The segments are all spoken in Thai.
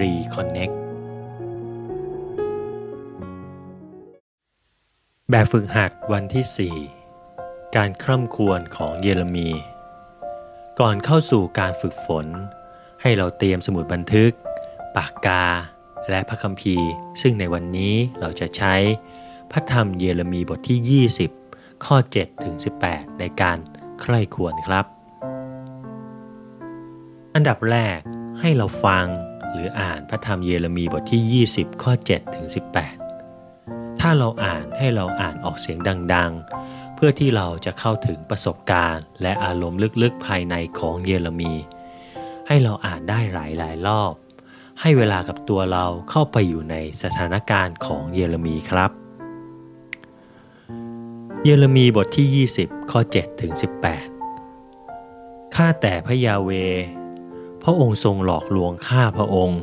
Reconnect แบบฝึกหัดวันที่ 4 การคร่ำควรของเยเรมี ก่อนเข้าสู่การฝึกฝน ให้เราเตรียมสมุดบันทึก ปากกา และพระคัมภีร์ ซึ่งในวันนี้เราจะใช้ พระธรรมเยเรมีบทที่ 20 ข้อ 7 ถึง 18 ในการใคร่ควรครับ อันดับแรกให้เราฟัง หรืออ่านพระธรรมเยเรมีบทที่ 20 ข้อ7ถึง18 ถ้าเราอ่านให้เราอ่านออกเสียงดัง ๆ เพื่อที่เราจะเข้าถึงประสบการณ์ และอารมณ์ลึกๆ ภายในของเยเรมี ให้เราอ่านได้หลายๆรอบ ให้เวลากับตัวเราเข้าไปอยู่ในสถานการณ์ของเยเรมีครับ เยเรมีบทที่ 20 ข้อ7ถึง18 ข้าแต่พระยาเว ระองค์ทรงหลอกลวงข้าพระองค์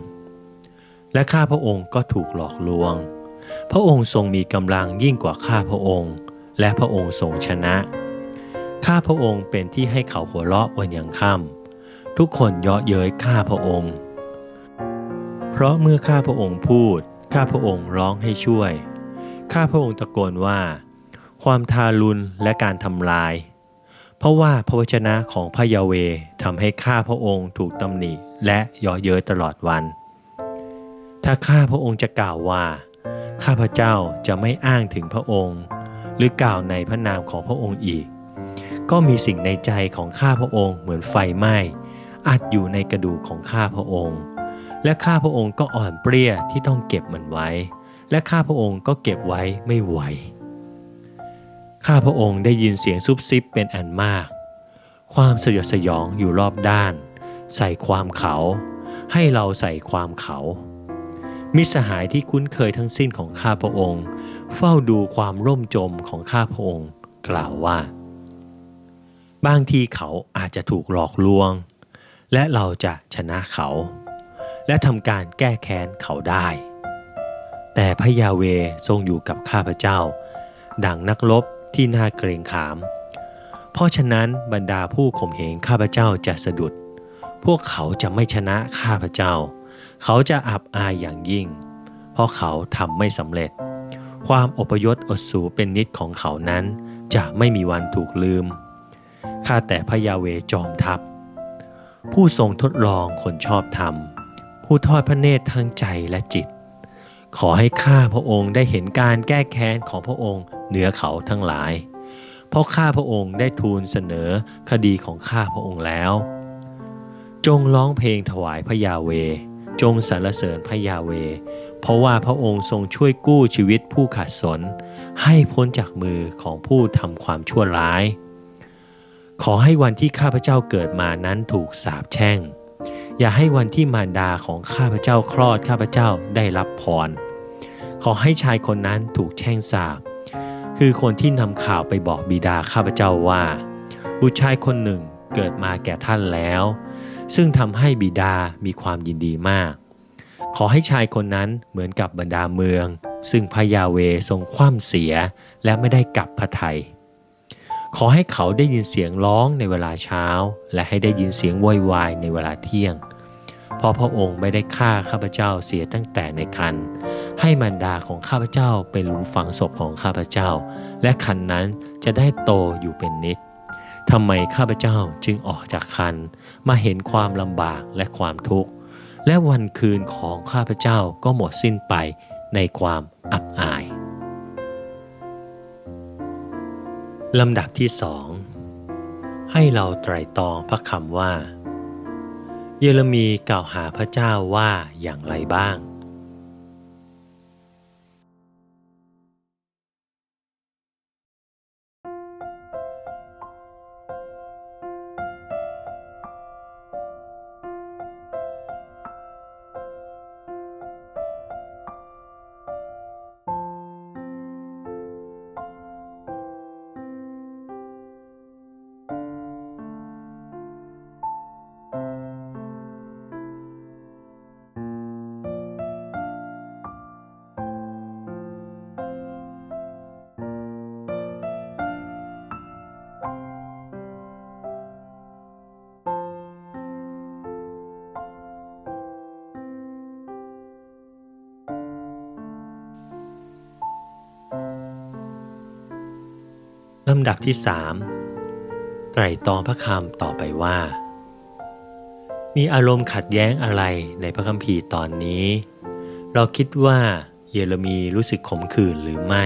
และข้าพระองค์ก็ถูกหลอกลวง พระองค์ทรงมีกำลังยิ่งกว่าข้าพระองค์ และพระองค์ทรงชนะ ข้าพระองค์เป็นที่ให้เขาหัวเราะวันยังค่ำทุกคนเยาะเย้ยข้าพระองค์ เพราะเมื่อข้าพระองค์พูด ข้าพระองค์ร้องให้ช่วย ข้าพระองค์ตะโกนว่า ความทารุณและการทำลาย เพราะว่าพระวจนะของพระยาเวทำให้ข้าพระองค์ถูกตำหนิและยาะเย้ยตลอดวัน ถ้าข้าพระองค์จะกล่าวว่า ข้าพเจ้าจะไม่อ้างถึงพระองค์ หรือกล่าวในพระนามของพระองค์อีก ก็มีสิ่งในใจของข้าพระองค์เหมือนไฟไหม้อัดอยู่ในกระดูกของข้าพระองค์ และข้าพระองค์ก็อ่อนเปรี้ยที่ต้องเก็บมันไว้ และข้าพระองค์ก็เก็บไว้ไม่ไหว ข้าพระองค์ได้ยินเสียงซุบซิบเป็นอันมาก ความสยดสยองอยู่รอบด้าน ใส่ความเขา ให้เราใส่ความเขา มิสหายที่คุ้นเคยทั้งสิ้นของข้าพระองค์ เฝ้าดูความร่มจมของข้าพระองค์ กล่าวว่า บางทีเขาอาจจะถูกหลอกลวง และเราจะชนะเขา และทำการแก้แค้นเขาได้ แต่พระยาเวทรงอยู่กับข้าพเจ้า ดังนักรบ ที่น่าเกรงขาม เพราะฉะนั้นบรรดาผู้ข่มเหงข้าพเจ้าจะสะดุด พวกเขาจะไม่ชนะข้าพเจ้า เขาจะอับอายอย่างยิ่ง เพราะเขาทำไม่สำเร็จ ความอพยพอดสูเป็นนิดของเขานั้นจะไม่มีวันถูกลืม ข้าแต่พระยาเวจอมทัพ ผู้ทรงทดลองคนชอบธรรม ผู้ทอดพระเนตรทั้งใจและจิต ขอให้ข้าพระองค์ได้เห็นการแก้แค้นของพระองค์ เหนือเขาทั้งหลาย เพราะข้าพระองค์ได้ทูลเสนอคดีของข้าพระองค์แล้ว จงร้องเพลงถวายพระยาเว จงสรรเสริญพระยาเว เพราะว่าพระองค์ทรงช่วยกู้ชีวิตผู้ขัดสน ให้พ้นจากมือของผู้ทำความชั่วร้าย ขอให้วันที่ข้าพเจ้าเกิดมานั้นถูกสาปแช่งอย่าให้วันที่มารดาของข้าพเจ้าคลอดข้าพเจ้าได้รับพร ขอให้ชายคนนั้นถูกแช่งสาป คือคนที่นำข่าวไปบอกบิดาข้าพเจ้าว่า บุตรชายคนหนึ่งเกิดมาแก่ท่านแล้ว ซึ่งทำให้บิดามีความยินดีมาก ขอให้ชายคนนั้นเหมือนกับบรรดาเมือง ซึ่งพระยาเวทรงคว่ำเสียและไม่ได้กลับพระทัยขอให้เขาได้ยินเสียงร้องในเวลาเช้า และให้ได้ยินเสียงโวยวายในเวลาเที่ยง เพราะพระองค์ไม่ได้ฆ่าข้าพเจ้าเสียตั้งแต่ในคัน ให้มารดาของข้าพเจ้าเป็นหลุมฝังศพของข้าพเจ้า และคันนั้นจะได้โตอยู่เป็นนิดทำไมข้าพเจ้าจึงออกจากคัน มาเห็นความลำบากและความทุกข์ และวันคืนของข้าพเจ้าก็หมดสิ้นไปในความอับอายลำดับที่สองให้เราไตรตรองพระคำว่า เยเรมีกล่าวหาพระเจ้าว่าอย่างไรบ้างำดับที่สามไตรตรองพระคำต่อไปว่า มีอารมณ์ขัดแย้งอะไรในพระคัมภีร์ตอนนี้ เราคิดว่าเยเรมีรู้สึกขมขื่นหรือไม่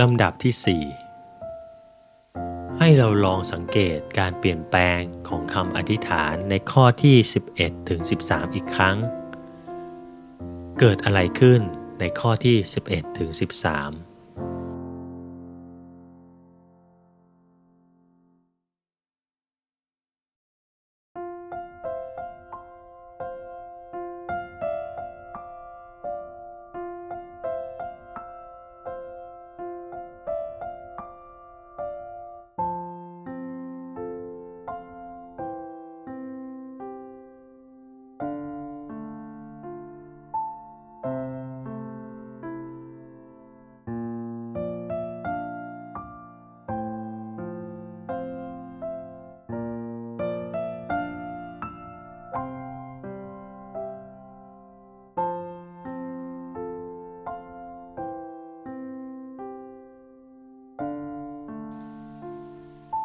ลำดับที่ 4 ให้เราลองสังเกตการเปลี่ยนแปลงของคำอธิษฐานในข้อที่ 11ถึง13 อีกครั้ง เกิดอะไรขึ้นในข้อที่ 11ถึง13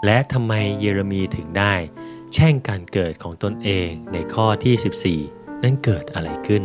และทำไมเยเรมีถึงได้ แช่งการเกิดของตนเองในข้อที่ 14 นั้นเกิดอะไรขึ้น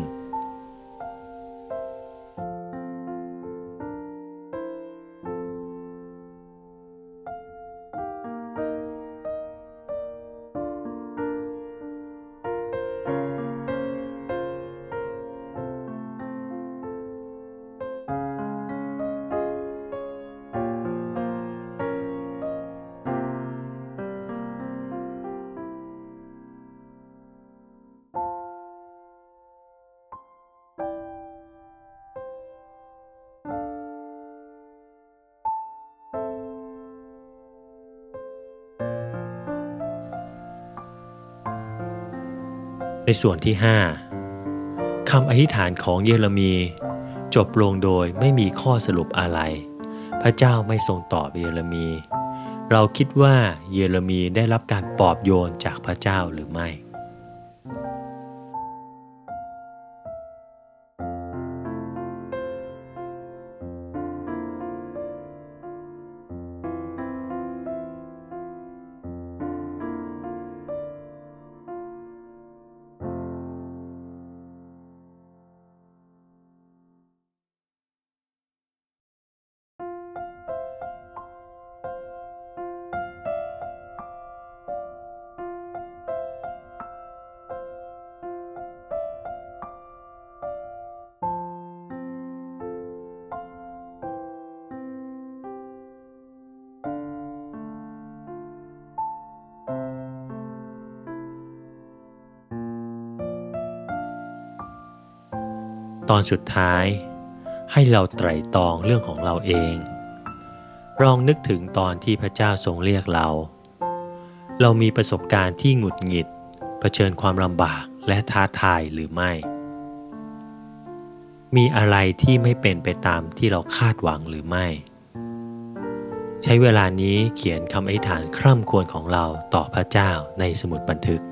ในส่วนที่ 5คำอธิษฐานของเยเรมี จบลงโดยไม่มีข้อสรุปอะไร พระเจ้าไม่ทรงตอบเยเรมี เราคิดว่าเยเรมีได้รับการปลอบโยนจากพระเจ้าหรือไม่ ตอนสุดท้าย ให้เราไตร่ตรองเรื่องของเราเองลองนึกถึงตอนที่พระเจ้าทรงเรียกเรา เรามีประสบการณ์ที่หงุดหงิด เผชิญความลำบากและท้าทายหรือไม่ มีอะไรที่ไม่เป็นไปตามที่เราคาดหวังหรือไม่ ใช้เวลานี้เขียนคำอธิษฐานคร่ำควรของเราต่อพระเจ้าในสมุดบันทึก